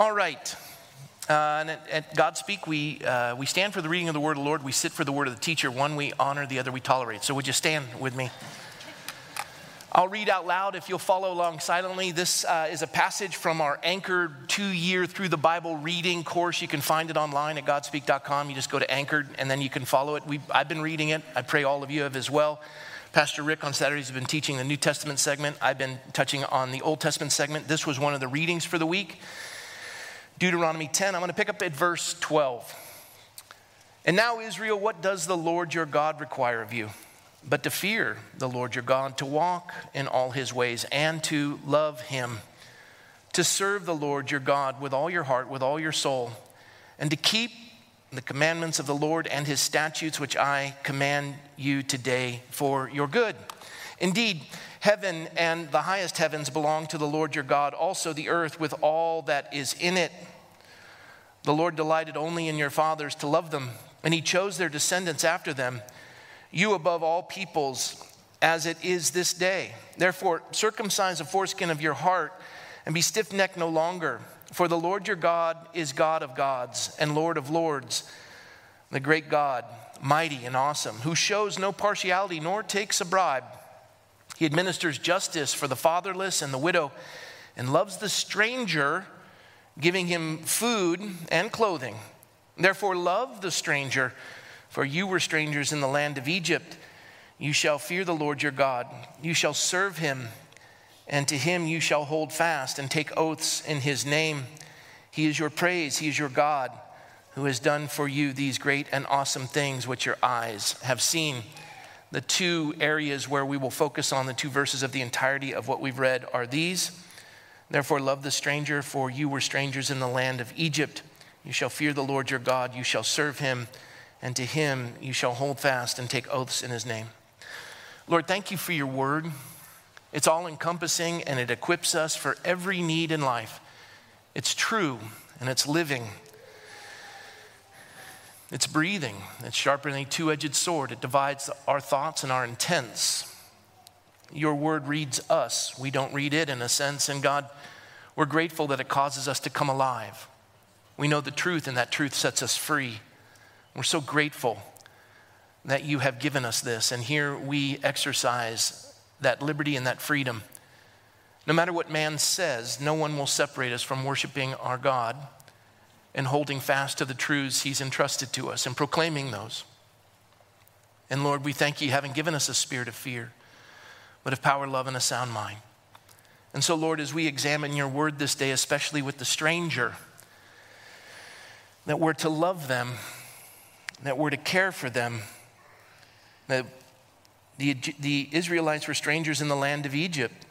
All right. Uh, and at, at Godspeak, we, uh, we stand for the reading of the word of the Lord. We sit for the word of the teacher. One we honor, the other we tolerate. So would you stand with me? I'll read out loud if you'll follow along silently. This uh, is a passage from our Anchored two year through the Bible reading course. You can find it online at godspeak.com. You just go to Anchored and then you can follow it. we I've been reading it. I pray all of you have as well. Pastor Rick on Saturdays has been teaching the New Testament segment. I've been touching on the Old Testament segment. This was one of the readings for the week. Deuteronomy 10. I'm going to pick up at verse 12. And now, Israel, what does the Lord your God require of you? But to fear the Lord your God, to walk in all his ways, and to love him, to serve the Lord your God with all your heart, with all your soul, and to keep the commandments of the Lord and his statutes, which I command you today for your good. Indeed, heaven and the highest heavens belong to the Lord your God, also the earth with all that is in it. The Lord delighted only in your fathers to love them, and he chose their descendants after them, you above all peoples, as it is this day. Therefore, circumcise the foreskin of your heart and be stiff necked no longer. For the Lord your God is God of gods and Lord of lords, the great God, mighty and awesome, who shows no partiality nor takes a bribe. He administers justice for the fatherless and the widow and loves the stranger giving him food and clothing. Therefore, love the stranger, for you were strangers in the land of Egypt. You shall fear the Lord your God. You shall serve him, and to him you shall hold fast and take oaths in his name. He is your praise, he is your God, who has done for you these great and awesome things which your eyes have seen. The two areas where we will focus on the two verses of the entirety of what we've read are these. Therefore, love the stranger, for you were strangers in the land of Egypt. You shall fear the Lord your God, you shall serve him, and to him you shall hold fast and take oaths in his name. Lord, thank you for your word. It's all encompassing and it equips us for every need in life. It's true and it's living. It's breathing. It's sharper than a two edged sword. It divides our thoughts and our intents. Your word reads us. We don't read it in a sense. And God, we're grateful that it causes us to come alive. We know the truth, and that truth sets us free. We're so grateful that you have given us this. And here we exercise that liberty and that freedom. No matter what man says, no one will separate us from worshiping our God and holding fast to the truths he's entrusted to us and proclaiming those. And Lord, we thank you, having given us a spirit of fear but of power, love, and a sound mind. And so, Lord, as we examine your word this day, especially with the stranger, that we're to love them, that we're to care for them, that the, the Israelites were strangers in the land of Egypt.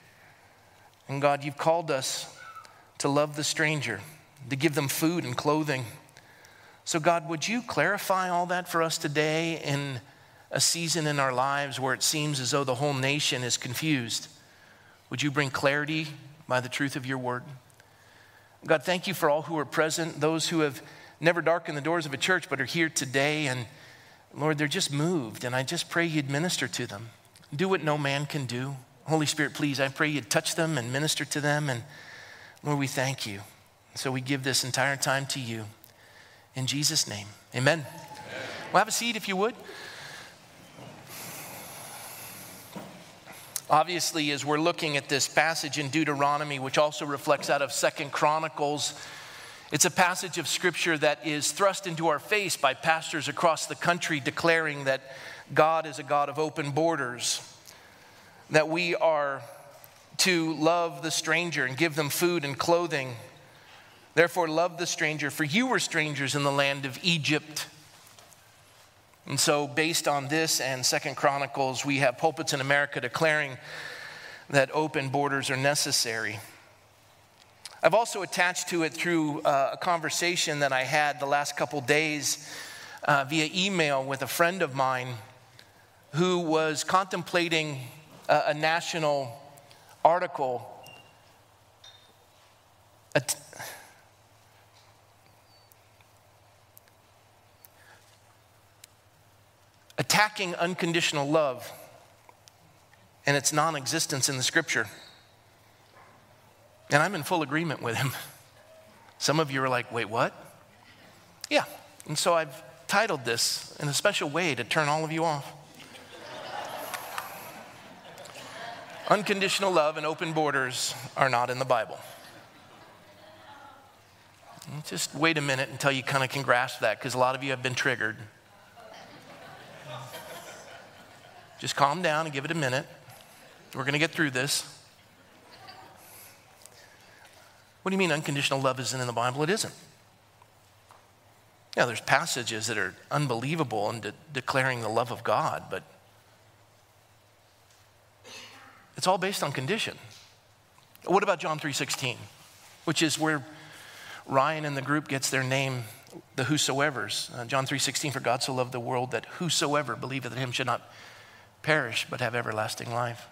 And God, you've called us to love the stranger, to give them food and clothing. So, God, would you clarify all that for us today in a season in our lives where it seems as though the whole nation is confused. Would you bring clarity by the truth of your word? God, thank you for all who are present, those who have never darkened the doors of a church but are here today. And Lord, they're just moved. And I just pray you'd minister to them. Do what no man can do. Holy Spirit, please, I pray you'd touch them and minister to them. And Lord, we thank you. So we give this entire time to you. In Jesus' name, amen. amen. Well, have a seat if you would. Obviously, as we're looking at this passage in Deuteronomy, which also reflects out of Second Chronicles, it's a passage of scripture that is thrust into our face by pastors across the country declaring that God is a God of open borders, that we are to love the stranger and give them food and clothing. Therefore, love the stranger, for you were strangers in the land of Egypt. And so, based on this and Second Chronicles, we have pulpits in America declaring that open borders are necessary. I've also attached to it through uh, a conversation that I had the last couple days uh, via email with a friend of mine who was contemplating a, a national article. Attacking unconditional love and its non existence in the scripture. And I'm in full agreement with him. Some of you are like, wait, what? Yeah. And so I've titled this in a special way to turn all of you off. Unconditional love and open borders are not in the Bible. Just wait a minute until you kind of can grasp that because a lot of you have been triggered. Just calm down and give it a minute. We're going to get through this. What do you mean unconditional love isn't in the Bible? It isn't. Yeah, there's passages that are unbelievable in de- declaring the love of God, but it's all based on condition. What about John 3:16, which is where Ryan and the group gets their name, the whosoever's. Uh, John 3:16 for God so loved the world that whosoever believeth in him should not perish but have everlasting life.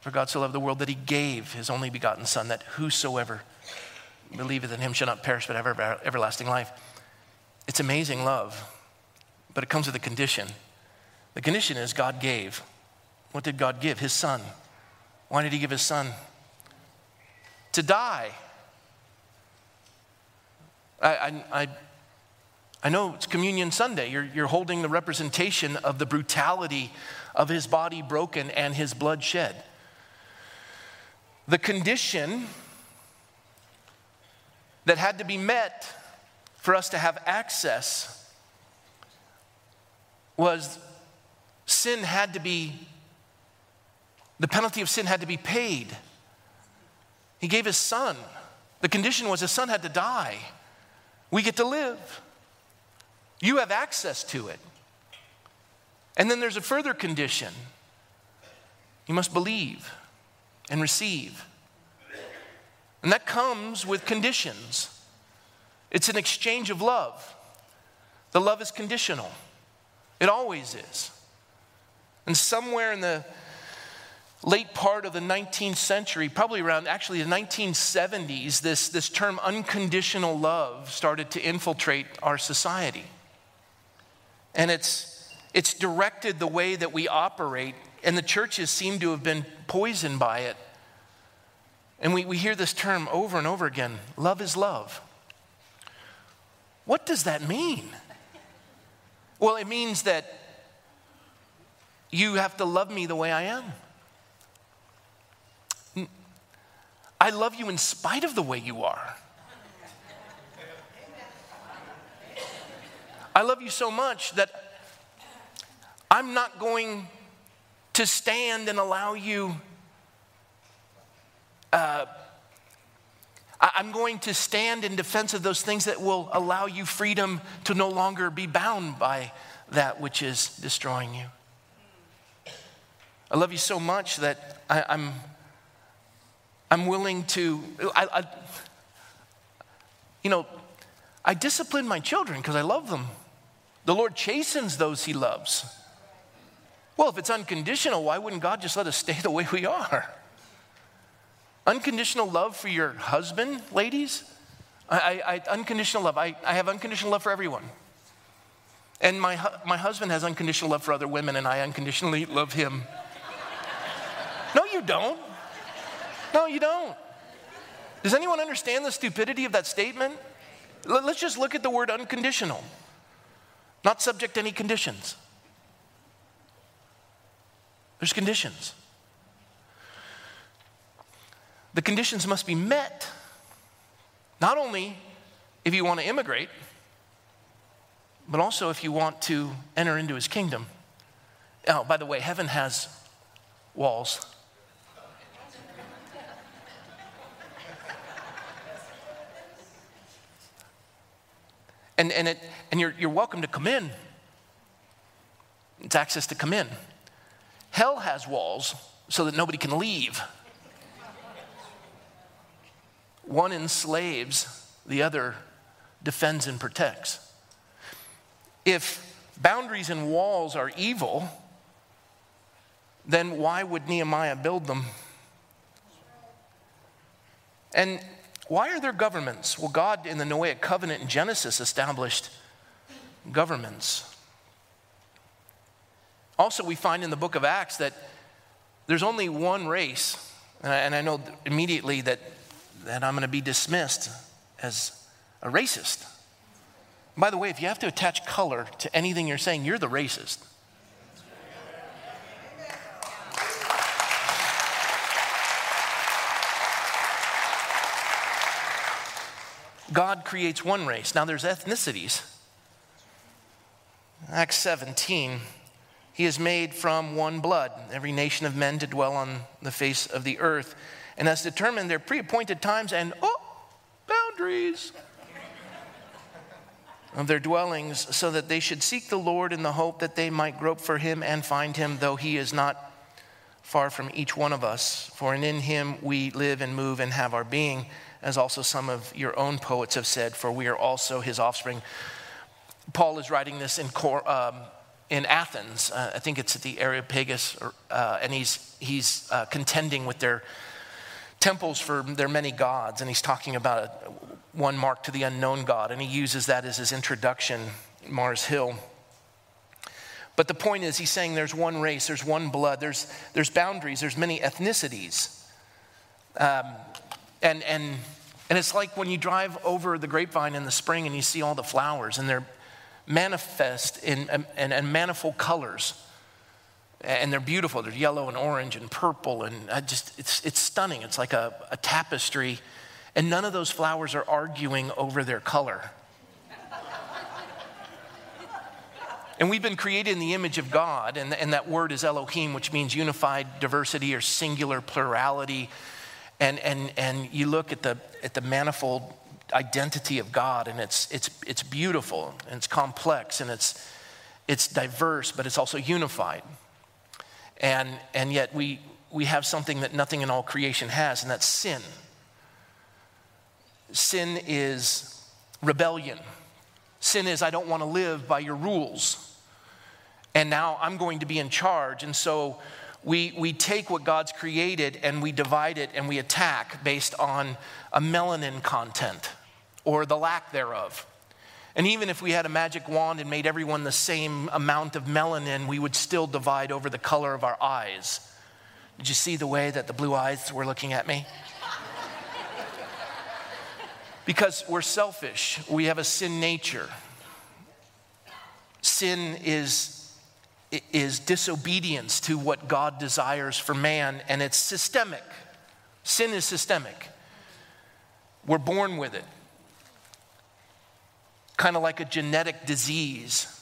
For God so loved the world that he gave his only begotten son that whosoever believeth in him shall not perish but have ever, everlasting life. It's amazing love, but it comes with a condition. The condition is God gave. What did God give? His son. Why did he give his son? To die. I, I, I, I know it's Communion Sunday. You're, you're holding the representation of the brutality of his body broken and his blood shed. The condition that had to be met for us to have access was sin had to be, the penalty of sin had to be paid. He gave his son. The condition was his son had to die. We get to live. You have access to it. And then there's a further condition you must believe and receive. And that comes with conditions. It's an exchange of love. The love is conditional, it always is. And somewhere in the late part of the 19th century, probably around actually the 1970s, this, this term unconditional love started to infiltrate our society. And it's, it's directed the way that we operate, and the churches seem to have been poisoned by it. And we, we hear this term over and over again love is love. What does that mean? Well, it means that you have to love me the way I am. I love you in spite of the way you are. I love you so much that I'm not going to stand and allow you uh, I'm going to stand in defense of those things that will allow you freedom to no longer be bound by that which is destroying you. I love you so much that I, am I'm, I'm willing to, I, I, you know, I discipline my children because I love them. The Lord chastens those he loves. Well, if it's unconditional, why wouldn't God just let us stay the way we are? Unconditional love for your husband, ladies. I, I, unconditional love. I, I have unconditional love for everyone. And my, my husband has unconditional love for other women, and I unconditionally love him. no, you don't. No, you don't. Does anyone understand the stupidity of that statement? Let's just look at the word unconditional, not subject to any conditions. There's conditions. The conditions must be met. Not only if you want to immigrate, but also if you want to enter into his kingdom. Oh, by the way, heaven has walls. And, and, it, and you're, you're welcome to come in. It's access to come in. Hell has walls so that nobody can leave. One enslaves, the other defends and protects. If boundaries and walls are evil, then why would Nehemiah build them? And why are there governments? Well, God in the Noahic covenant in Genesis established governments. Also, we find in the book of Acts that there's only one race, and I, know immediately that that I'm going to be dismissed as a racist. By the way, if you have to attach color to anything you're saying, you're the racist. God creates one race. Now there's ethnicities. Acts 17, he is made from one blood, every nation of men to dwell on the face of the earth, and has determined their pre appointed times and, oh, boundaries of their dwellings, so that they should seek the Lord in the hope that they might grope for him and find him, though he is not far from each one of us. For in him we live and move and have our being as also some of your own poets have said, for we are also his offspring. Paul is writing this in, um, in Athens. Uh, I think it's at the Areopagus, or, uh, and he's, he's uh, contending with their temples for their many gods, and he's talking about a, one mark to the unknown God, and he uses that as his introduction, Mars Hill. But the point is, he's saying there's one race, there's one blood, there's, there's boundaries, there's many ethnicities. Um, and, and, and it's like when you drive over the grapevine in the spring and you see all the flowers and they're manifest in, um, in, in manifold colors. And they're beautiful. They're yellow and orange and purple. And I just, it's, it's stunning. It's like a, a tapestry. And none of those flowers are arguing over their color. And we've been created in the image of God, and, and that word is Elohim, which means unified diversity or singular plurality. And, and, and you look at the, at the manifold identity of God, and it's, it's, it's beautiful, and it's complex, and it's, it's diverse, but it's also unified. And, and yet we, we have something that nothing in all creation has, and that's sin. Sin is rebellion. Sin is, I don't want to live by your rules. And now I'm going to be in charge. And so we, we take what God's created and we divide it and we attack based on a melanin content or the lack thereof. And even if we had a magic wand and made everyone the same amount of melanin, we would still divide over the color of our eyes. Did you see the way that the blue eyes were looking at me? because we're selfish, we have a sin nature. Sin is is disobedience to what God desires for man, and it's systemic. Sin is systemic. We're born with it, kind of like a genetic disease.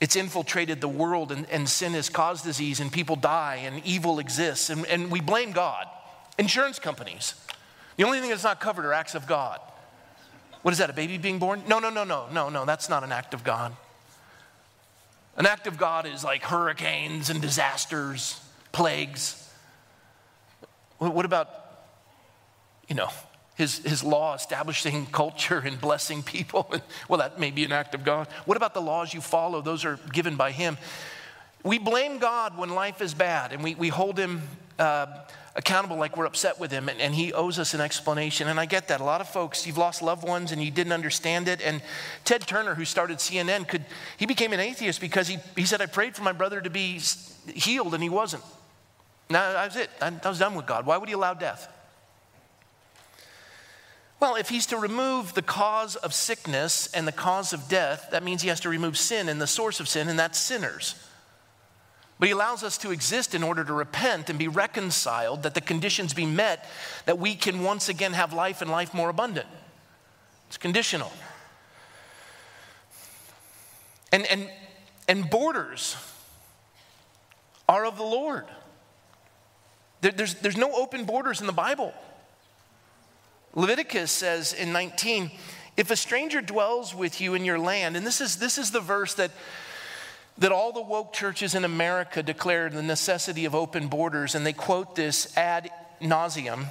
It's infiltrated the world, and, and sin has caused disease, and people die, and evil exists, and, and we blame God. Insurance companies. The only thing that's not covered are acts of God. What is that, a baby being born? No, no, no, no, no, no, that's not an act of God. An act of God is like hurricanes and disasters, plagues. What about, you know, his, his law establishing culture and blessing people? well, that may be an act of God. What about the laws you follow? Those are given by him. We blame God when life is bad and we, we hold him uh, accountable like we're upset with him and, and, he owes us an explanation. And I get that. A lot of folks, you've lost loved ones and you didn't understand it. And Ted Turner, who started CNN, could he became an atheist because he, he said, I prayed for my brother to be healed and he wasn't. Now that was it. I, I was done with God. Why would he allow death? Well, if he's to remove the cause of sickness and the cause of death, that means he has to remove sin and the source of sin, and that's sinners. But he allows us to exist in order to repent and be reconciled, that the conditions be met, that we can once again have life and life more abundant. It's conditional. And, and, and borders are of the Lord. There, there's, there's no open borders in the Bible. Leviticus says in 19, if a stranger dwells with you in your land, and this is, this is the verse that that all the woke churches in America declare the necessity of open borders, and they quote this ad nauseum.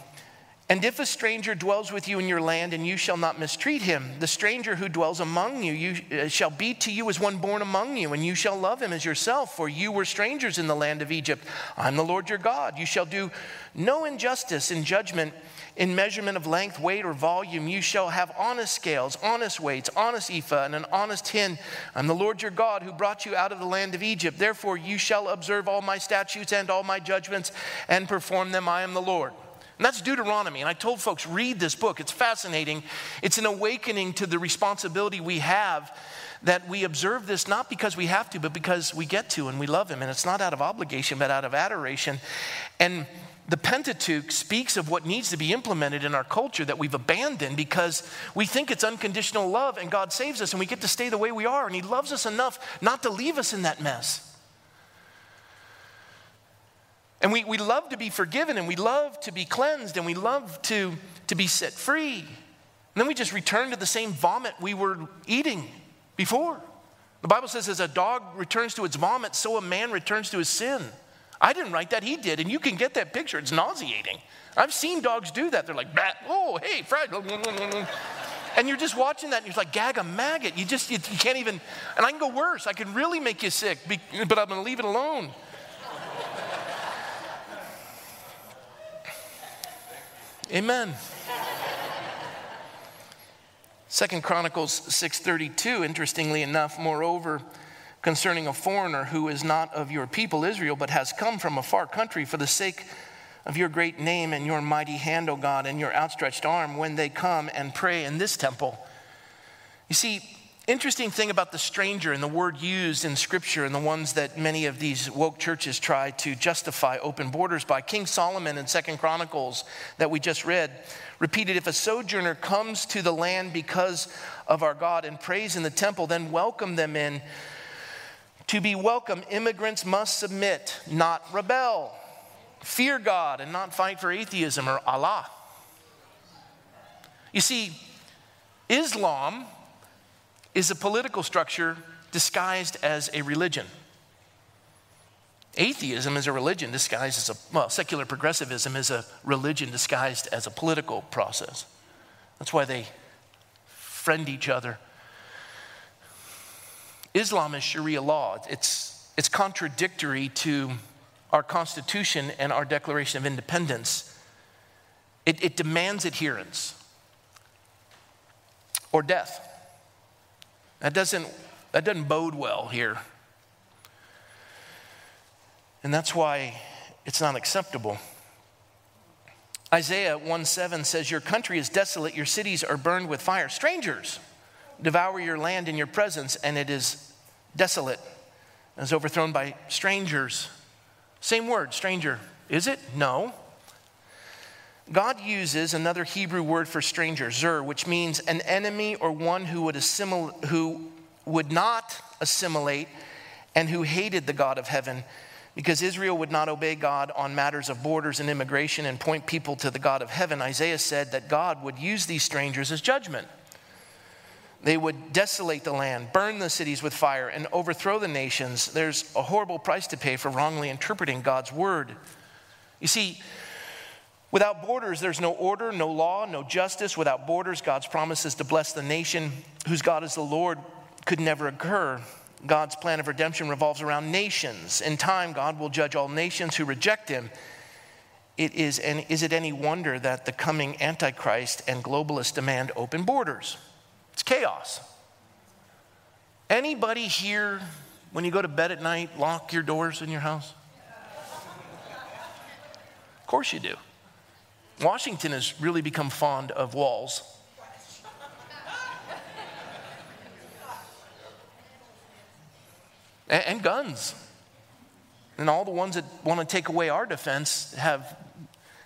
And if a stranger dwells with you in your land, and you shall not mistreat him, the stranger who dwells among you, you uh, shall be to you as one born among you, and you shall love him as yourself, for you were strangers in the land of Egypt. I'm the Lord your God. You shall do no injustice in judgment in measurement of length, weight, or volume, you shall have honest scales, honest weights, honest ephah, and an honest hin. I'm the Lord your God who brought you out of the land of Egypt. Therefore, you shall observe all my statutes and all my judgments and perform them. I am the Lord. And that's Deuteronomy. And I told folks, read this book. It's fascinating. It's an awakening to the responsibility we have that we observe this not because we have to, but because we get to and we love Him. And it's not out of obligation, but out of adoration. And the Pentateuch speaks of what needs to be implemented in our culture that we've abandoned because we think it's unconditional love and God saves us and we get to stay the way we are. And He loves us enough not to leave us in that mess. And we, we love to be forgiven and we love to be cleansed and we love to, to be set free. And then we just return to the same vomit we were eating before. The Bible says, as a dog returns to its vomit, so a man returns to his sin. I didn't write that, he did. And you can get that picture, it's nauseating. I've seen dogs do that. They're like, oh, hey, Fred. And you're just watching that and you're like, gag a maggot. You just, you, you can't even, and I can go worse. I can really make you sick, but I'm gonna leave it alone. Amen. Second Chronicles 6:32 interestingly enough moreover concerning a foreigner who is not of your people Israel but has come from a far country for the sake of your great name and your mighty hand O God and your outstretched arm when they come and pray in this temple. You see interesting thing about the stranger and the word used in scripture and the ones that many of these woke churches try to justify open borders by king solomon in second chronicles that we just read repeated if a sojourner comes to the land because of our god and prays in the temple then welcome them in to be welcome immigrants must submit not rebel fear god and not fight for atheism or allah you see islam is a political structure disguised as a religion. Atheism is a religion disguised as a, well, secular progressivism is a religion disguised as a political process. That's why they friend each other. Islam is Sharia law. It's, it's contradictory to our Constitution and our Declaration of Independence. It, it demands adherence or death. That doesn't, that doesn't bode well here. And that's why it's not acceptable. Isaiah 1 7 says, Your country is desolate, your cities are burned with fire. Strangers devour your land in your presence, and it is desolate, and is overthrown by strangers. Same word, stranger. Is it? No. God uses another Hebrew word for stranger, zur, which means an enemy or one who would, assimil- who would not assimilate and who hated the God of heaven. Because Israel would not obey God on matters of borders and immigration and point people to the God of heaven, Isaiah said that God would use these strangers as judgment. They would desolate the land, burn the cities with fire, and overthrow the nations. There's a horrible price to pay for wrongly interpreting God's word. You see, Without borders, there's no order, no law, no justice. Without borders, God's promises to bless the nation whose God is the Lord could never occur. God's plan of redemption revolves around nations. In time, God will judge all nations who reject him. It is, and is it any wonder that the coming Antichrist and globalists demand open borders? It's chaos. Anybody here, when you go to bed at night, lock your doors in your house? Of course you do. Washington has really become fond of walls. and, and guns. And all the ones that want to take away our defense have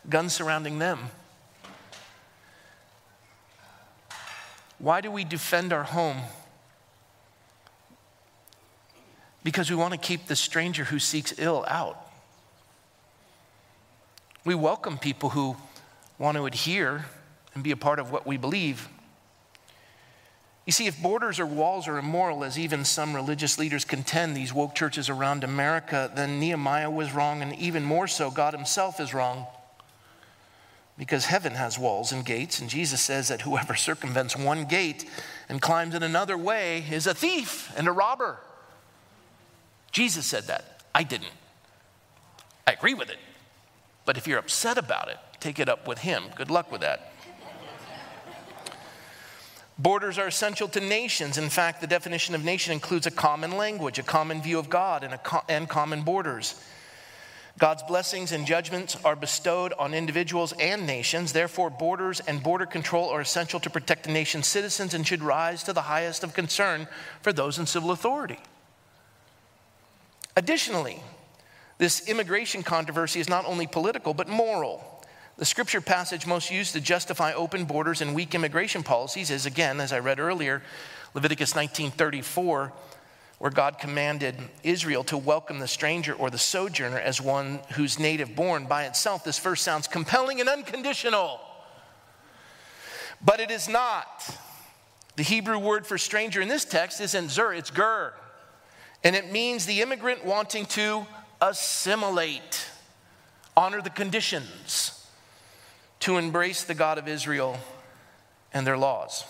guns surrounding them. Why do we defend our home? Because we want to keep the stranger who seeks ill out. We welcome people who want to adhere and be a part of what we believe. You see, if borders or walls are immoral, as even some religious leaders contend these woke churches around America, then Nehemiah was wrong, and even more so, God Himself is wrong. Because heaven has walls and gates, and Jesus says that whoever circumvents one gate and climbs in another way is a thief and a robber. Jesus said that. I didn't. I agree with it. But if you're upset about it, take it up with him. Good luck with that. Borders are essential to nations. In fact, the definition of nation includes a common language, a common view of God, and, co- and common borders. God's blessings and judgments are bestowed on individuals and nations. Therefore, borders and border control are essential to protect a nation's citizens and should rise to the highest of concern for those in civil authority. Additionally, this immigration controversy is not only political, but moral. The scripture passage most used to justify open borders and weak immigration policies is, again, as I read earlier, Leviticus 19:34 where God commanded Israel to welcome the stranger or the sojourner as one who's native born by itself. This verse sounds compelling and unconditional, but it is not. The Hebrew word for stranger in this text isn't zur, it's ger. And it means the immigrant wanting to assimilate, honor the conditions, to embrace the God of Israel and their laws.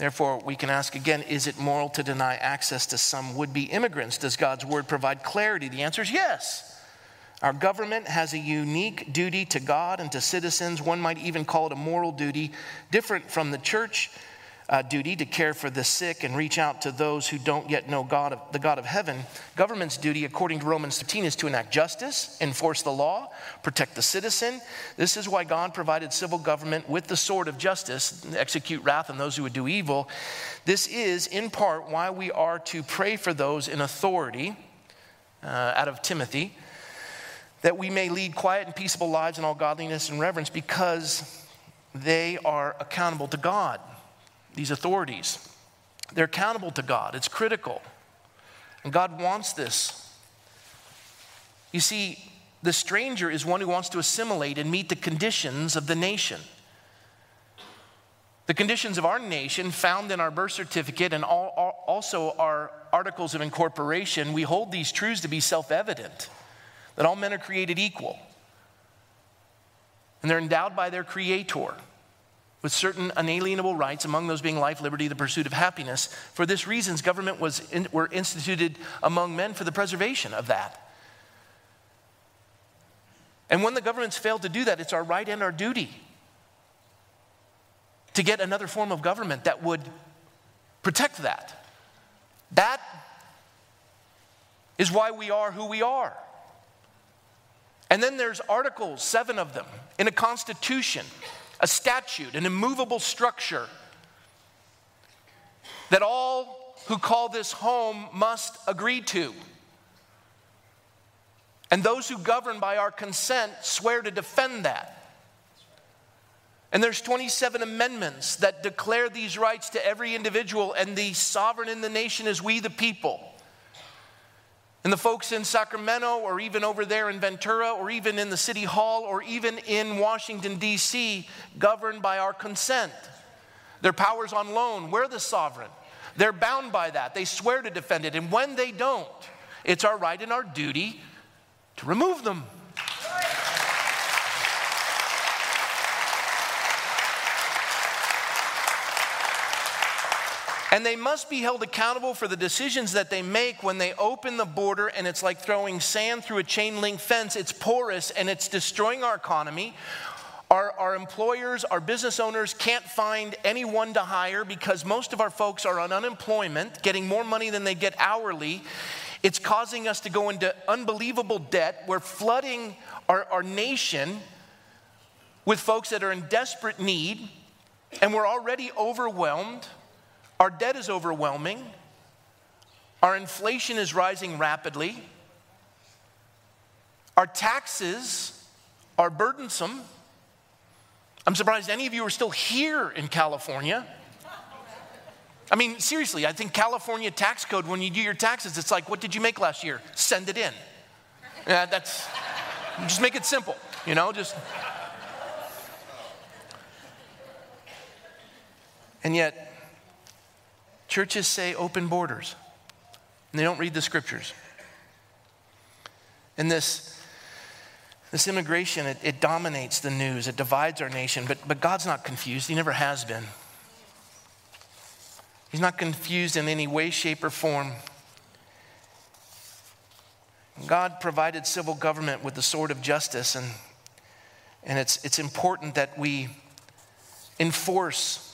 Therefore, we can ask again is it moral to deny access to some would be immigrants? Does God's word provide clarity? The answer is yes. Our government has a unique duty to God and to citizens. One might even call it a moral duty, different from the church uh, duty to care for the sick and reach out to those who don't yet know God of, the God of heaven. Government's duty, according to Romans 13, is to enact justice, enforce the law, protect the citizen. This is why God provided civil government with the sword of justice, execute wrath on those who would do evil. This is, in part, why we are to pray for those in authority, uh, out of Timothy, that we may lead quiet and peaceable lives in all godliness and reverence because they are accountable to God these authorities. They're accountable to God, it's critical. And God wants this. You see, the stranger is one who wants to assimilate and meet the conditions of the nation. The conditions of our nation, found in our birth certificate and also our articles of incorporation, we hold these truths to be self evident that all men are created equal. And they're endowed by their Creator with certain unalienable rights, among those being life, liberty, the pursuit of happiness. For this reasons, government was in, were instituted among men for the preservation of that. And when the governments fail to do that, it's our right and our duty to get another form of government that would protect that. That is why we are who we are. And then there's articles, seven of them, in a constitution a statute, an immovable structure that all who call this home must agree to. And those who govern by our consent swear to defend that. And there's 27 amendments that declare these rights to every individual, and the sovereign in the nation is we, the people. And the folks in Sacramento, or even over there in Ventura, or even in the city hall, or even in Washington, D.C., governed by our consent. Their powers on loan, we're the sovereign. They're bound by that. They swear to defend it. And when they don't, it's our right and our duty to remove them. And they must be held accountable for the decisions that they make when they open the border and it's like throwing sand through a chain link fence. It's porous and it's destroying our economy. Our, our employers, our business owners can't find anyone to hire because most of our folks are on unemployment, getting more money than they get hourly. It's causing us to go into unbelievable debt. We're flooding our, our nation with folks that are in desperate need, and we're already overwhelmed. Our debt is overwhelming. Our inflation is rising rapidly. Our taxes are burdensome. I'm surprised any of you are still here in California. I mean, seriously, I think California tax code, when you do your taxes, it's like, what did you make last year? Send it in. Yeah, that's, just make it simple, you know, just. And yet, Churches say open borders, and they don't read the scriptures. And this, this immigration, it, it dominates the news, it divides our nation, but, but God's not confused. He never has been. He's not confused in any way, shape, or form. God provided civil government with the sword of justice, and, and it's, it's important that we enforce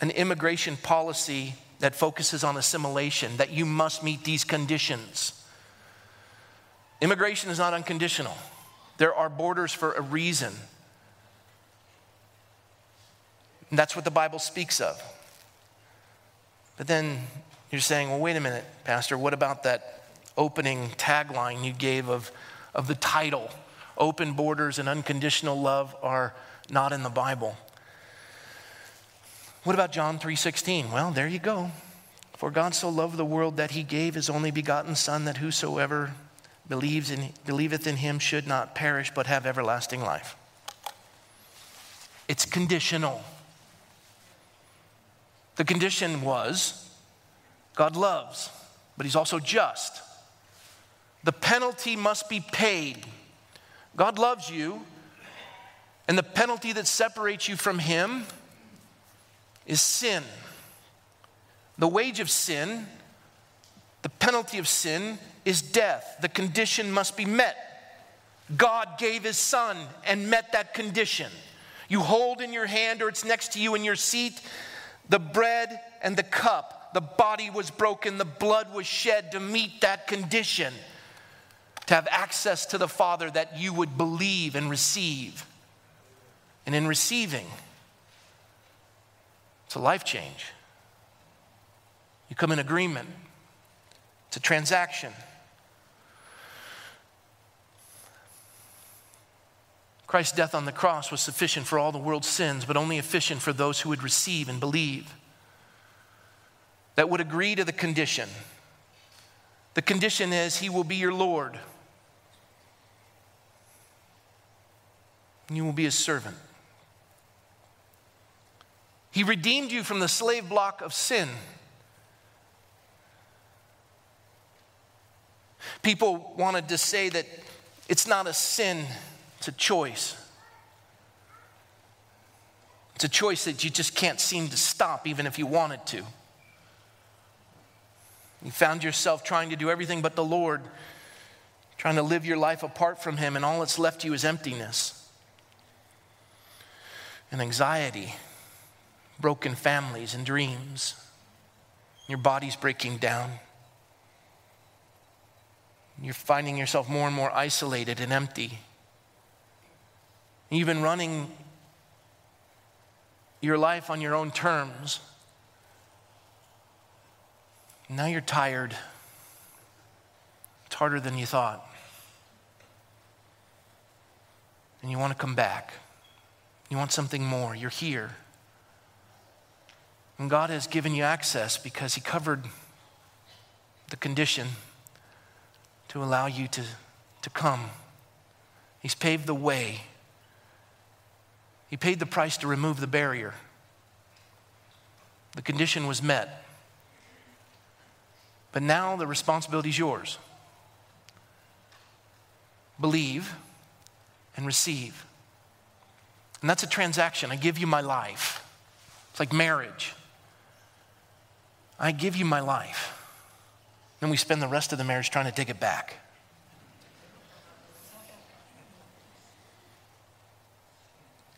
an immigration policy that focuses on assimilation, that you must meet these conditions. Immigration is not unconditional, there are borders for a reason. And that's what the Bible speaks of. But then you're saying, well, wait a minute, Pastor, what about that opening tagline you gave of, of the title? Open borders and unconditional love are not in the Bible. What about John 3:16? Well, there you go. For God so loved the world that he gave his only begotten son that whosoever believes in believeth in him should not perish but have everlasting life. It's conditional. The condition was God loves, but he's also just. The penalty must be paid. God loves you, and the penalty that separates you from him is sin. The wage of sin, the penalty of sin, is death. The condition must be met. God gave his son and met that condition. You hold in your hand, or it's next to you in your seat, the bread and the cup. The body was broken, the blood was shed to meet that condition, to have access to the Father that you would believe and receive. And in receiving, it's a life change. You come in agreement, it's a transaction. Christ's death on the cross was sufficient for all the world's sins, but only efficient for those who would receive and believe, that would agree to the condition. The condition is He will be your Lord, and you will be His servant. He redeemed you from the slave block of sin. People wanted to say that it's not a sin, it's a choice. It's a choice that you just can't seem to stop, even if you wanted to. You found yourself trying to do everything but the Lord, trying to live your life apart from Him, and all that's left you is emptiness and anxiety, broken families and dreams. Your body's breaking down. You're finding yourself more and more isolated and empty. You've been running your life on your own terms. Now you're tired. It's harder than you thought. And you want to come back. You want something more. You're here. And God has given you access because He covered the condition to allow you to, to come. He's paved the way. He paid the price to remove the barrier. The condition was met. But now the responsibility is yours. Believe and receive. And that's a transaction. I give you my life. It's like marriage. I give you my life. Then we spend the rest of the marriage trying to take it back.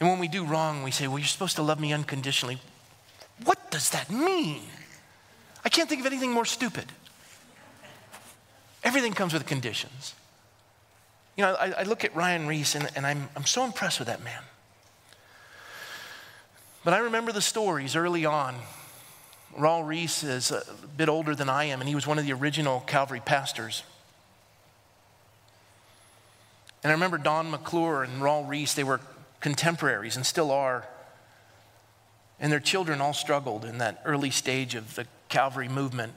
And when we do wrong, we say, Well, you're supposed to love me unconditionally. What does that mean? I can't think of anything more stupid. Everything comes with conditions. You know, I, I look at Ryan Ries and, and I'm, I'm so impressed with that man. But I remember the stories early on Raul Ries is a bit older than I am, and he was one of the original Calvary pastors. And I remember Don McClure and Raul Ries, they were contemporaries and still are. And their children all struggled in that early stage of the Calvary movement.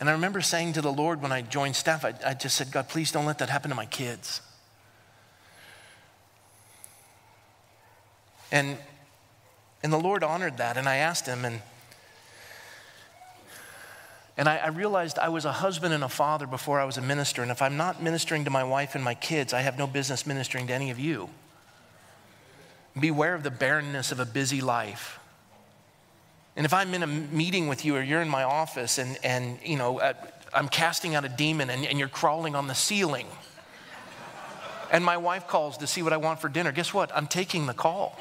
And I remember saying to the Lord when I joined staff, I, I just said, God, please don't let that happen to my kids. And and the Lord honored that. And I asked him, and, and I, I, realized I was a husband and a father before I was a minister. And if I'm not ministering to my wife and my kids, I have no business ministering to any of you. Beware of the barrenness of a busy life. And if I'm in a meeting with you or you're in my office and, and you know, uh, I'm casting out a demon and, and you're crawling on the ceiling, and my wife calls to see what I want for dinner, guess what? I'm taking the call.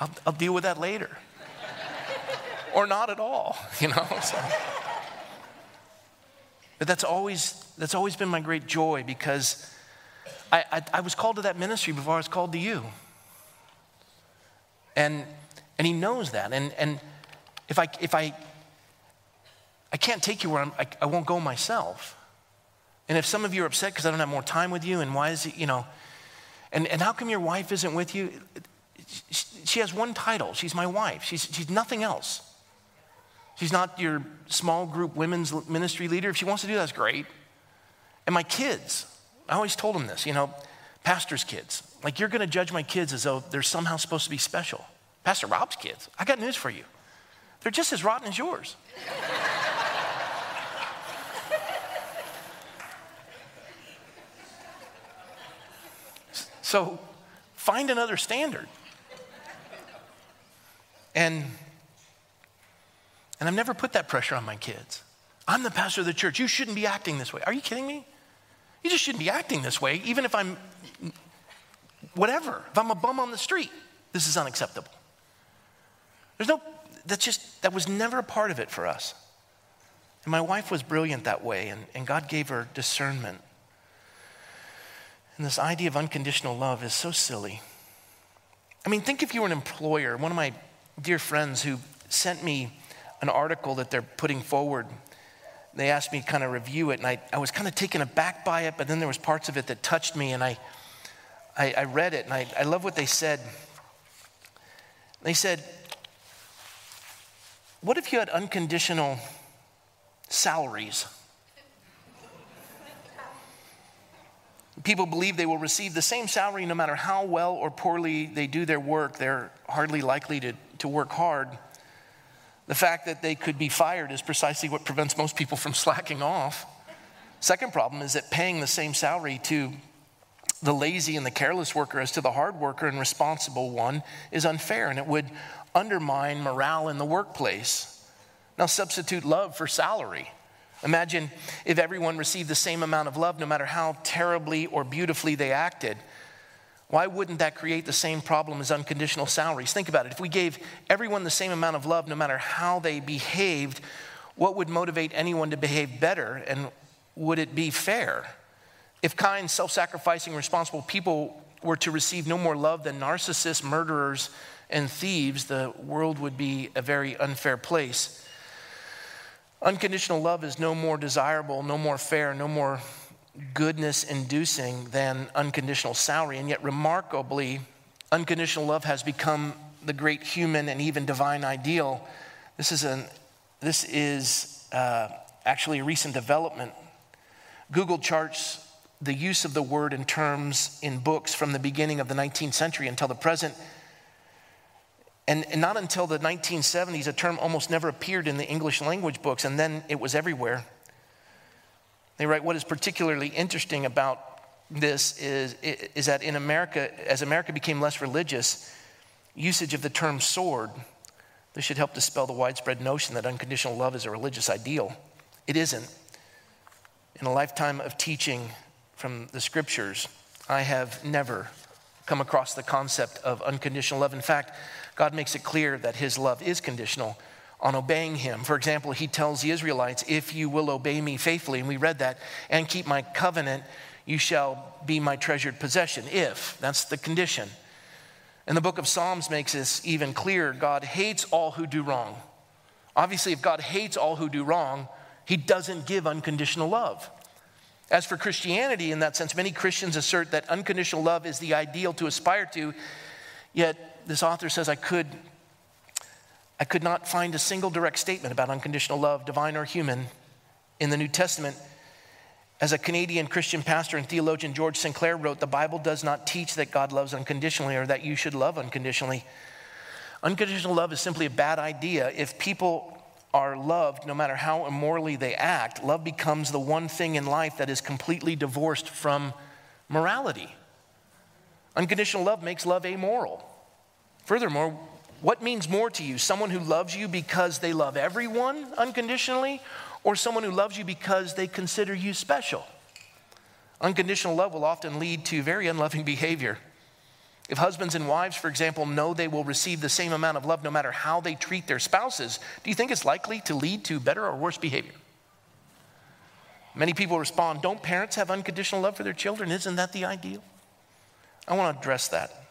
I'll, I'll deal with that later. or not at all, you know? So. But that's always, that's always been my great joy because I, I, I was called to that ministry before I was called to you. And, and he knows that. And, and if, I, if I, I can't take you where I'm, I, I won't go myself. And if some of you are upset because I don't have more time with you, and why is it, you know, and, and how come your wife isn't with you? She has one title. She's my wife. She's, she's nothing else. She's not your small group women's ministry leader. If she wants to do that, that's great. And my kids, I always told them this, you know, pastor's kids. Like, you're going to judge my kids as though they're somehow supposed to be special. Pastor Rob's kids, I got news for you. They're just as rotten as yours. so, find another standard. And and I've never put that pressure on my kids. I'm the pastor of the church. You shouldn't be acting this way. Are you kidding me? You just shouldn't be acting this way, even if I'm whatever. If I'm a bum on the street, this is unacceptable. There's no, that's just, that was never a part of it for us. And my wife was brilliant that way, and, and God gave her discernment. And this idea of unconditional love is so silly. I mean, think if you were an employer. One of my dear friends who sent me an article that they're putting forward. They asked me to kind of review it, and I, I was kind of taken aback by it, but then there was parts of it that touched me, and I, I, I read it, and I, I love what they said. They said, What if you had unconditional salaries? People believe they will receive the same salary no matter how well or poorly they do their work. They're hardly likely to, to work hard. The fact that they could be fired is precisely what prevents most people from slacking off. Second problem is that paying the same salary to the lazy and the careless worker as to the hard worker and responsible one is unfair and it would undermine morale in the workplace. Now, substitute love for salary. Imagine if everyone received the same amount of love, no matter how terribly or beautifully they acted. Why wouldn't that create the same problem as unconditional salaries? Think about it. If we gave everyone the same amount of love, no matter how they behaved, what would motivate anyone to behave better? And would it be fair? If kind, self sacrificing, responsible people were to receive no more love than narcissists, murderers, and thieves, the world would be a very unfair place. Unconditional love is no more desirable, no more fair, no more goodness inducing than unconditional salary. And yet, remarkably, unconditional love has become the great human and even divine ideal. This is, an, this is uh, actually a recent development. Google charts the use of the word in terms in books from the beginning of the 19th century until the present. And, and not until the 1970s, a term almost never appeared in the English language books, and then it was everywhere. They write, What is particularly interesting about this is, is that in America, as America became less religious, usage of the term soared, this should help dispel the widespread notion that unconditional love is a religious ideal. It isn't. In a lifetime of teaching from the scriptures, I have never come across the concept of unconditional love. In fact, God makes it clear that his love is conditional on obeying him. For example, he tells the Israelites, If you will obey me faithfully, and we read that, and keep my covenant, you shall be my treasured possession. If, that's the condition. And the book of Psalms makes this even clearer God hates all who do wrong. Obviously, if God hates all who do wrong, he doesn't give unconditional love. As for Christianity, in that sense, many Christians assert that unconditional love is the ideal to aspire to, yet this author says, I could I could not find a single direct statement about unconditional love, divine or human, in the New Testament. As a Canadian Christian pastor and theologian, George Sinclair wrote, The Bible does not teach that God loves unconditionally or that you should love unconditionally. Unconditional love is simply a bad idea. If people are loved, no matter how immorally they act, love becomes the one thing in life that is completely divorced from morality. Unconditional love makes love amoral. Furthermore, what means more to you? Someone who loves you because they love everyone unconditionally, or someone who loves you because they consider you special? Unconditional love will often lead to very unloving behavior. If husbands and wives, for example, know they will receive the same amount of love no matter how they treat their spouses, do you think it's likely to lead to better or worse behavior? Many people respond, Don't parents have unconditional love for their children? Isn't that the ideal? I want to address that.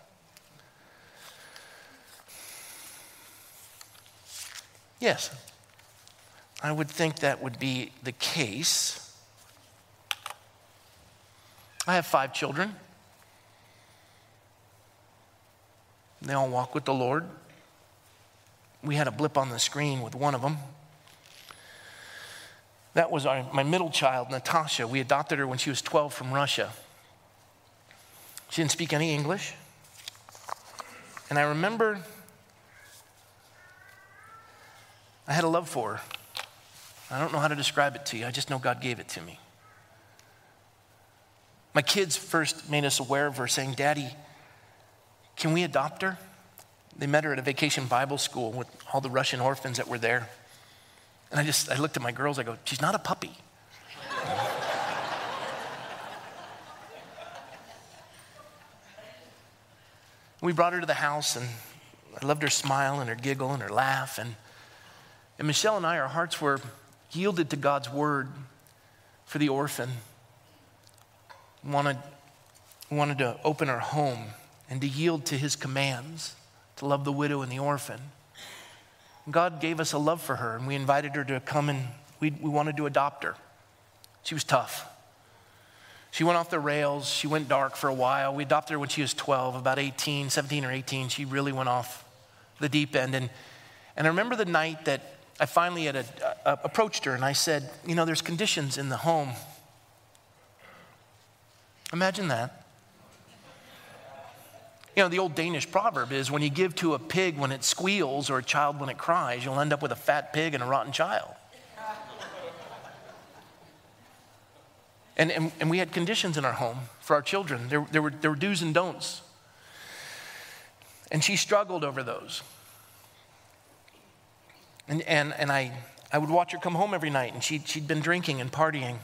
Yes, I would think that would be the case. I have five children. They all walk with the Lord. We had a blip on the screen with one of them. That was our, my middle child, Natasha. We adopted her when she was 12 from Russia. She didn't speak any English. And I remember I had a love for her. I don't know how to describe it to you, I just know God gave it to me. My kids first made us aware of her, saying, Daddy, can we adopt her? They met her at a vacation Bible school with all the Russian orphans that were there. And I just, I looked at my girls, I go, she's not a puppy. we brought her to the house, and I loved her smile and her giggle and her laugh. And, and Michelle and I, our hearts were yielded to God's word for the orphan. We wanted, wanted to open our home and to yield to his commands, to love the widow and the orphan. God gave us a love for her, and we invited her to come and we, we wanted to adopt her. She was tough. She went off the rails. She went dark for a while. We adopted her when she was 12, about 18, 17 or 18. She really went off the deep end. And, and I remember the night that I finally had a, a, approached her and I said, You know, there's conditions in the home. Imagine that. You know, the old Danish proverb is when you give to a pig when it squeals or a child when it cries, you'll end up with a fat pig and a rotten child. And, and, and we had conditions in our home for our children. There, there, were, there were do's and don'ts. And she struggled over those. And, and, and I, I would watch her come home every night, and she, she'd been drinking and partying.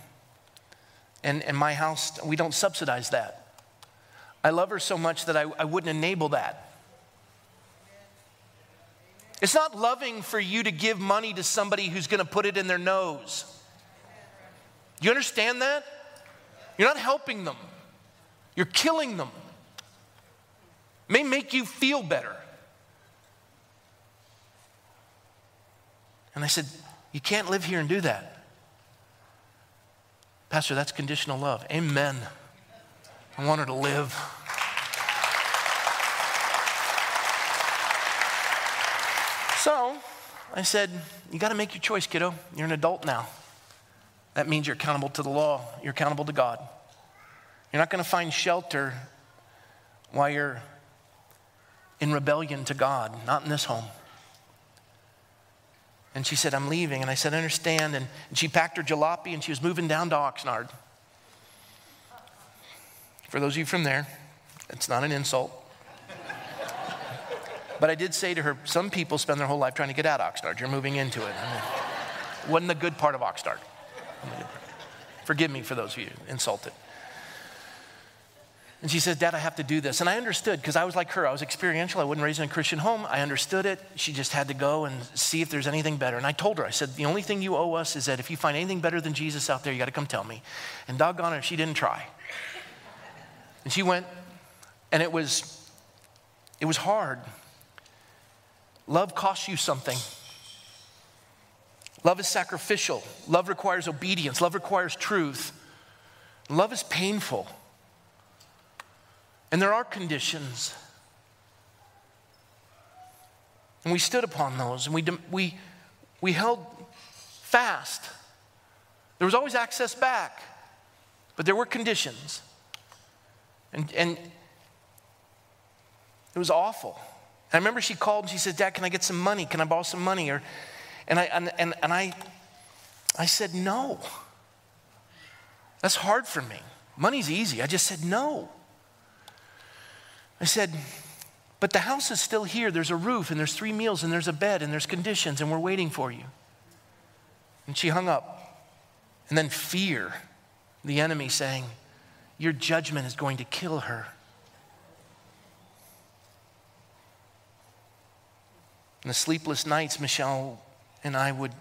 And in my house, we don't subsidize that. I love her so much that I, I wouldn't enable that. It's not loving for you to give money to somebody who's going to put it in their nose. You understand that? You're not helping them, you're killing them. It may make you feel better. And I said, You can't live here and do that. Pastor, that's conditional love. Amen. I want her to live. So I said, You got to make your choice, kiddo. You're an adult now. That means you're accountable to the law, you're accountable to God. You're not going to find shelter while you're in rebellion to God, not in this home. And she said, I'm leaving. And I said, I understand. And, and she packed her jalopy and she was moving down to Oxnard. For those of you from there, it's not an insult. but I did say to her, some people spend their whole life trying to get out of Oxnard. You're moving into it. I mean, wasn't the good part of Oxnard. Forgive me for those of you insulted. And she says, Dad, I have to do this. And I understood because I was like her. I was experiential. I wasn't raised in a Christian home. I understood it. She just had to go and see if there's anything better. And I told her, I said, the only thing you owe us is that if you find anything better than Jesus out there, you got to come tell me. And doggone it, she didn't try. And she went, and it was, it was hard. Love costs you something. Love is sacrificial. Love requires obedience. Love requires truth. Love is painful. And there are conditions. And we stood upon those and we, we, we held fast. There was always access back, but there were conditions. And, and it was awful. I remember she called and she said, Dad, can I get some money? Can I borrow some money? Or, and I, and, and, and I, I said, No. That's hard for me. Money's easy. I just said, No. I said, But the house is still here. There's a roof, and there's three meals, and there's a bed, and there's conditions, and we're waiting for you. And she hung up. And then fear, the enemy saying, Your judgment is going to kill her. In the sleepless nights, Michelle and I would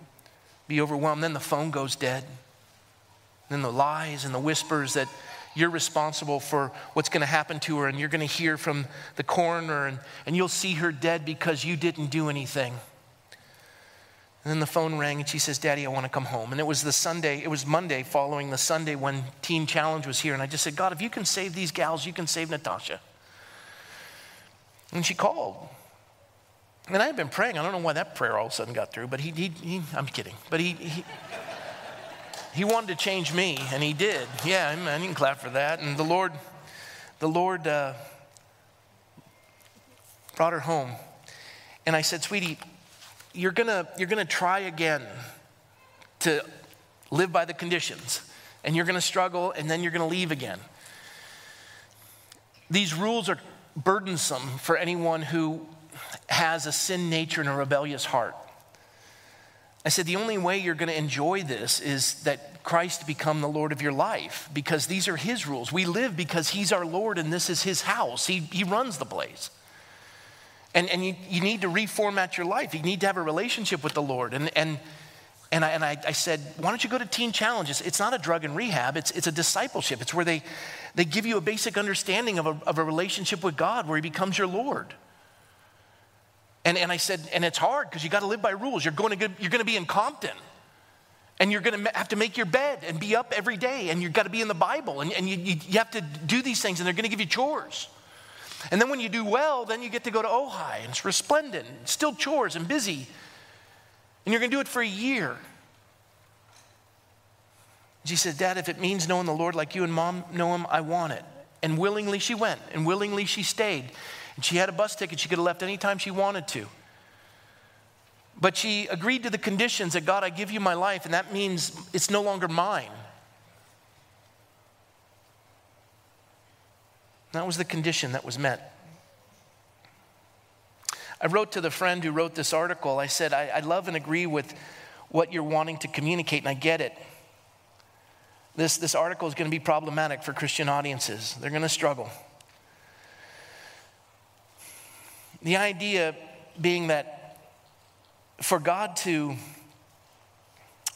be overwhelmed. Then the phone goes dead. Then the lies and the whispers that you're responsible for what's going to happen to her, and you're going to hear from the coroner, and, and you'll see her dead because you didn't do anything. And then the phone rang, and she says, Daddy, I want to come home. And it was the Sunday, it was Monday following the Sunday when Teen Challenge was here. And I just said, God, if you can save these gals, you can save Natasha. And she called. And I had been praying. I don't know why that prayer all of a sudden got through, but he, he, he I'm kidding. But he, he, he wanted to change me, and he did. Yeah, I can clap for that. And the Lord, the Lord uh, brought her home. And I said, sweetie, you're gonna, you're gonna try again to live by the conditions. And you're gonna struggle, and then you're gonna leave again. These rules are burdensome for anyone who has a sin nature and a rebellious heart. I said, the only way you're going to enjoy this is that Christ become the Lord of your life because these are His rules. We live because He's our Lord and this is His house. He, he runs the place. And, and you, you need to reformat your life. You need to have a relationship with the Lord. And, and, and, I, and I, I said, why don't you go to Teen Challenges? It's not a drug and rehab, it's, it's a discipleship. It's where they, they give you a basic understanding of a, of a relationship with God where He becomes your Lord. And, and I said, and it's hard because you got to live by rules. You're going to, you're going to be in Compton. And you're going to have to make your bed and be up every day. And you've got to be in the Bible. And, and you, you, you have to do these things, and they're going to give you chores. And then when you do well, then you get to go to Ojai, and it's resplendent, and still chores and busy. And you're going to do it for a year. She said, Dad, if it means knowing the Lord like you and mom know him, I want it. And willingly she went, and willingly she stayed. And she had a bus ticket she could have left anytime she wanted to. But she agreed to the conditions that God, I give you my life, and that means it's no longer mine. That was the condition that was met. I wrote to the friend who wrote this article, I said, I, I love and agree with what you're wanting to communicate, and I get it. This, this article is going to be problematic for Christian audiences, they're going to struggle. The idea being that for God to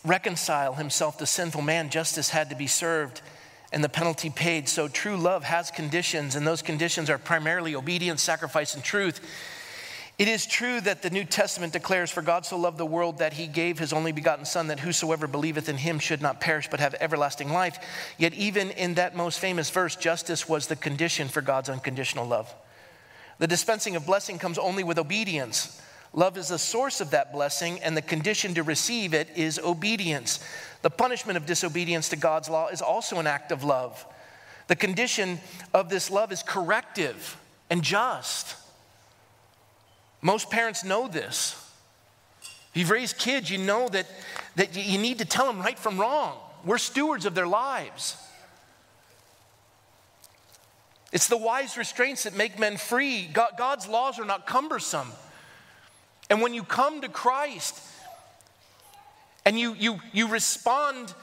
reconcile himself to sinful man, justice had to be served and the penalty paid. So true love has conditions, and those conditions are primarily obedience, sacrifice, and truth. It is true that the New Testament declares, For God so loved the world that he gave his only begotten Son, that whosoever believeth in him should not perish but have everlasting life. Yet, even in that most famous verse, justice was the condition for God's unconditional love. The dispensing of blessing comes only with obedience. Love is the source of that blessing, and the condition to receive it is obedience. The punishment of disobedience to God's law is also an act of love. The condition of this love is corrective and just. Most parents know this. If you've raised kids, you know that, that you need to tell them right from wrong. We're stewards of their lives. It's the wise restraints that make men free. God, God's laws are not cumbersome. And when you come to Christ and you, you, you respond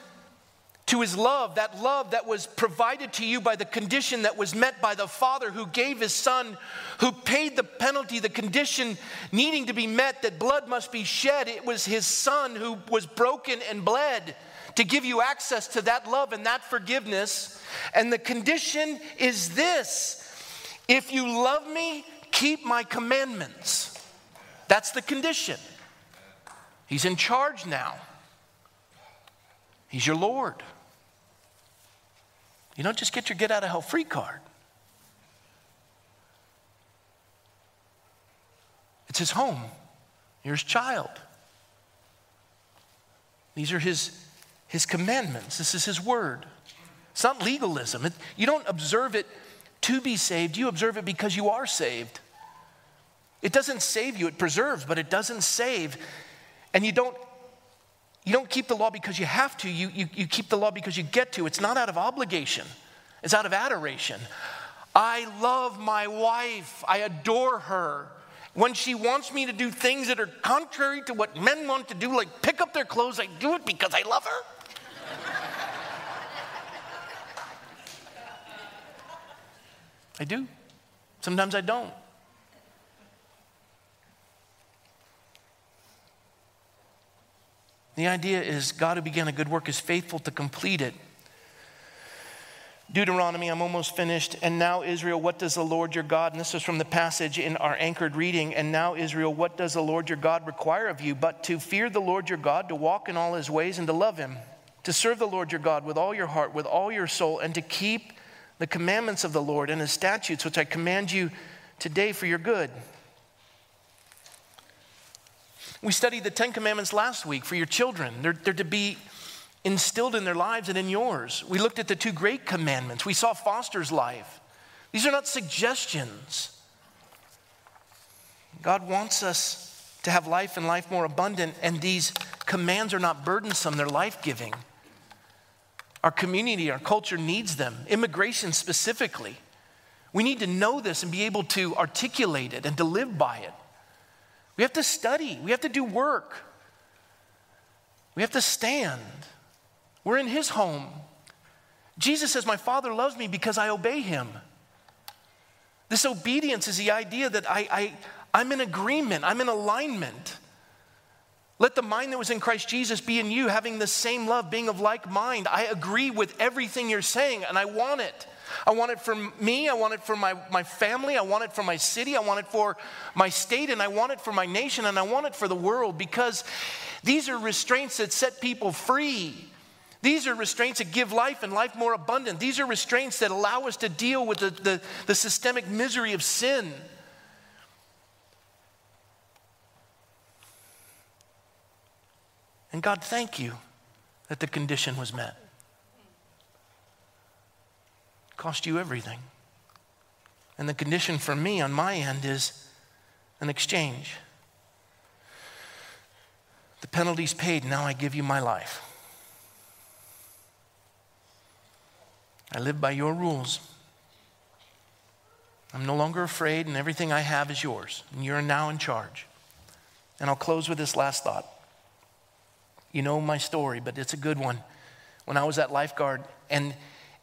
to his love, that love that was provided to you by the condition that was met by the Father who gave his Son, who paid the penalty, the condition needing to be met, that blood must be shed. It was his Son who was broken and bled to give you access to that love and that forgiveness. And the condition is this if you love me, keep my commandments. That's the condition. He's in charge now, He's your Lord. You don't just get your get out of hell free card. It's his home. You're his child. These are his his commandments. This is his word. It's not legalism. It, you don't observe it to be saved, you observe it because you are saved. It doesn't save you, it preserves, but it doesn't save. And you don't you don't keep the law because you have to, you, you, you keep the law because you get to. It's not out of obligation, it's out of adoration. I love my wife, I adore her. When she wants me to do things that are contrary to what men want to do, like pick up their clothes, I do it because I love her. I do. Sometimes I don't. The idea is God who began a good work is faithful to complete it. Deuteronomy, I'm almost finished. And now, Israel, what does the Lord your God, and this is from the passage in our anchored reading, and now, Israel, what does the Lord your God require of you but to fear the Lord your God, to walk in all his ways, and to love him, to serve the Lord your God with all your heart, with all your soul, and to keep the commandments of the Lord and his statutes, which I command you today for your good. We studied the Ten Commandments last week for your children. They're, they're to be instilled in their lives and in yours. We looked at the two great commandments. We saw Foster's life. These are not suggestions. God wants us to have life and life more abundant, and these commands are not burdensome, they're life giving. Our community, our culture needs them, immigration specifically. We need to know this and be able to articulate it and to live by it. We have to study, we have to do work, we have to stand. We're in his home. Jesus says, My Father loves me because I obey him. This obedience is the idea that I, I, I'm in agreement, I'm in alignment. Let the mind that was in Christ Jesus be in you, having the same love, being of like mind. I agree with everything you're saying, and I want it. I want it for me, I want it for my, my family, I want it for my city, I want it for my state, and I want it for my nation, and I want it for the world because these are restraints that set people free. These are restraints that give life and life more abundant. These are restraints that allow us to deal with the, the, the systemic misery of sin. And God, thank you that the condition was met. It cost you everything. And the condition for me on my end is an exchange. The penalty's paid, now I give you my life. I live by your rules. I'm no longer afraid, and everything I have is yours, and you're now in charge. And I'll close with this last thought. You know my story, but it's a good one. When I was at lifeguard, and,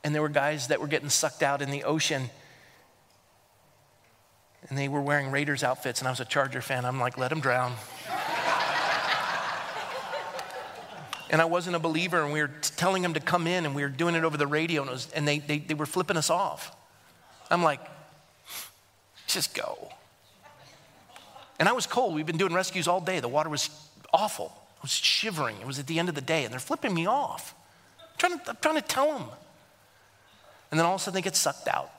and there were guys that were getting sucked out in the ocean, and they were wearing Raiders outfits, and I was a Charger fan. I'm like, let them drown. and I wasn't a believer, and we were telling them to come in, and we were doing it over the radio, and, was, and they, they, they were flipping us off. I'm like, just go. And I was cold. We've been doing rescues all day. The water was awful. I was shivering. It was at the end of the day, and they're flipping me off. I'm trying to, I'm trying to tell them. And then all of a sudden they get sucked out.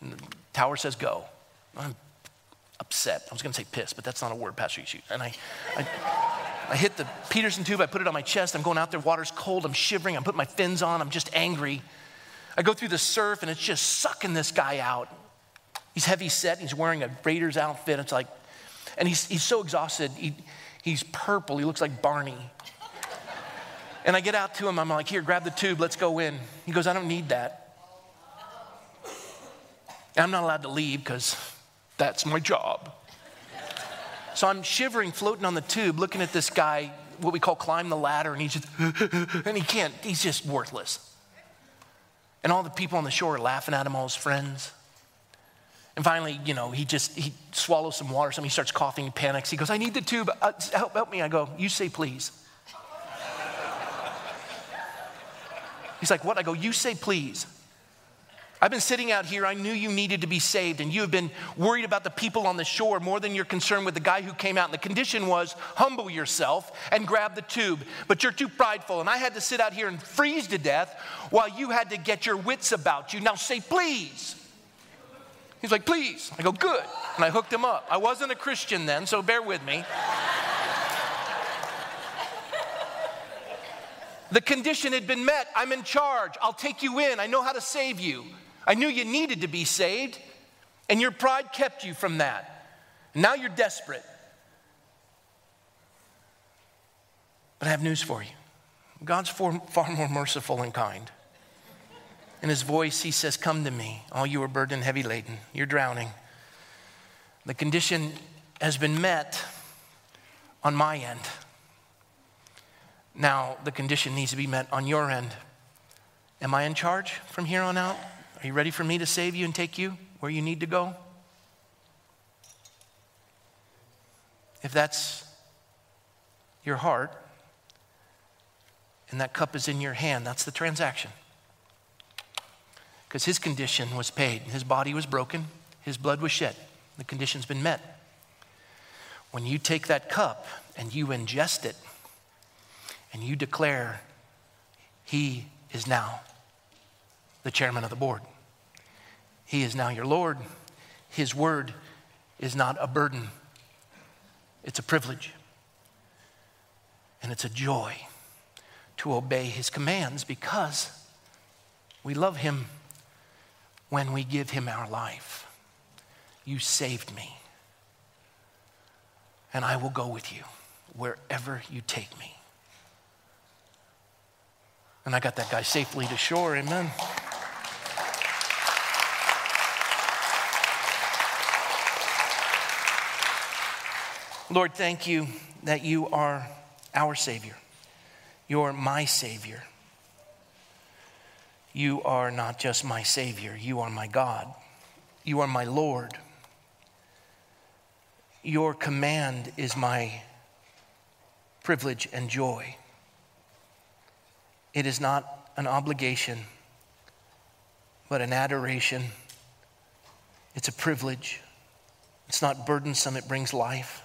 And the tower says go. I'm upset. I was going to say pissed, but that's not a word, Pastor Yushu. And I, I I hit the Peterson tube, I put it on my chest. I'm going out there, water's cold, I'm shivering, I'm putting my fins on, I'm just angry. I go through the surf and it's just sucking this guy out. He's heavy set, he's wearing a Raiders outfit. It's like, and he's, he's so exhausted. He, he's purple, he looks like Barney. And I get out to him, I'm like, here, grab the tube, let's go in. He goes, I don't need that. And I'm not allowed to leave because that's my job. So I'm shivering, floating on the tube, looking at this guy, what we call climb the ladder, and he's just, and he can't, he's just worthless. And all the people on the shore are laughing at him, all his friends. And finally, you know, he just, he swallows some water, something, he starts coughing, he panics. He goes, I need the tube, uh, help, help me. I go, you say please. He's like, what? I go, you say please. I've been sitting out here. I knew you needed to be saved, and you have been worried about the people on the shore more than you're concerned with the guy who came out. And the condition was humble yourself and grab the tube. But you're too prideful, and I had to sit out here and freeze to death while you had to get your wits about you. Now say, please. He's like, please. I go, good. And I hooked him up. I wasn't a Christian then, so bear with me. the condition had been met. I'm in charge. I'll take you in. I know how to save you. I knew you needed to be saved, and your pride kept you from that. Now you're desperate. But I have news for you God's far, far more merciful and kind. In his voice, he says, Come to me, all you are burdened, heavy laden. You're drowning. The condition has been met on my end. Now, the condition needs to be met on your end. Am I in charge from here on out? Are you ready for me to save you and take you where you need to go? If that's your heart, and that cup is in your hand. That's the transaction. Because his condition was paid. His body was broken, his blood was shed. The condition's been met. When you take that cup and you ingest it and you declare, He is now the chairman of the board, He is now your Lord, His word is not a burden, it's a privilege. And it's a joy to obey His commands because we love Him when we give Him our life. You saved me and I will go with you wherever you take me. And I got that guy safely to shore, amen. Lord, thank you that you are our Savior. You're my Savior. You are not just my Savior, you are my God. You are my Lord. Your command is my privilege and joy. It is not an obligation, but an adoration. It's a privilege. It's not burdensome, it brings life.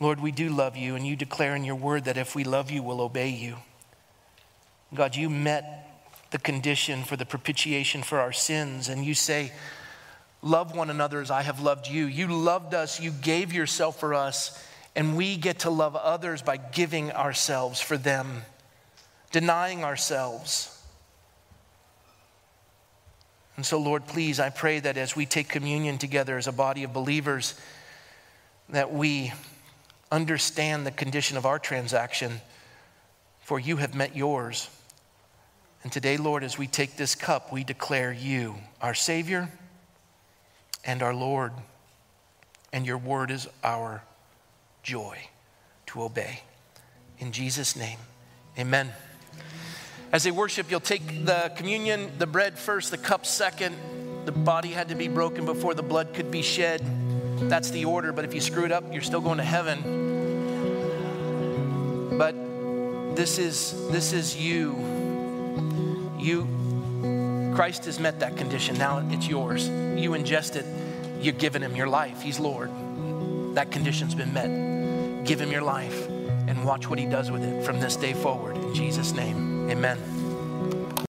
Lord, we do love you, and you declare in your word that if we love you, we'll obey you. God, you met the condition for the propitiation for our sins, and you say, Love one another as I have loved you. You loved us, you gave yourself for us, and we get to love others by giving ourselves for them, denying ourselves. And so, Lord, please, I pray that as we take communion together as a body of believers, that we understand the condition of our transaction, for you have met yours. And today, Lord, as we take this cup, we declare you our Savior and our Lord, and your word is our joy to obey. In Jesus' name, amen. As they worship, you'll take the communion, the bread first, the cup second. The body had to be broken before the blood could be shed. That's the order, but if you screw it up, you're still going to heaven. But this is this is you. You Christ has met that condition. Now it's yours. You ingest it, you've given him your life. He's Lord. That condition's been met. Give him your life and watch what he does with it from this day forward. In Jesus' name, amen.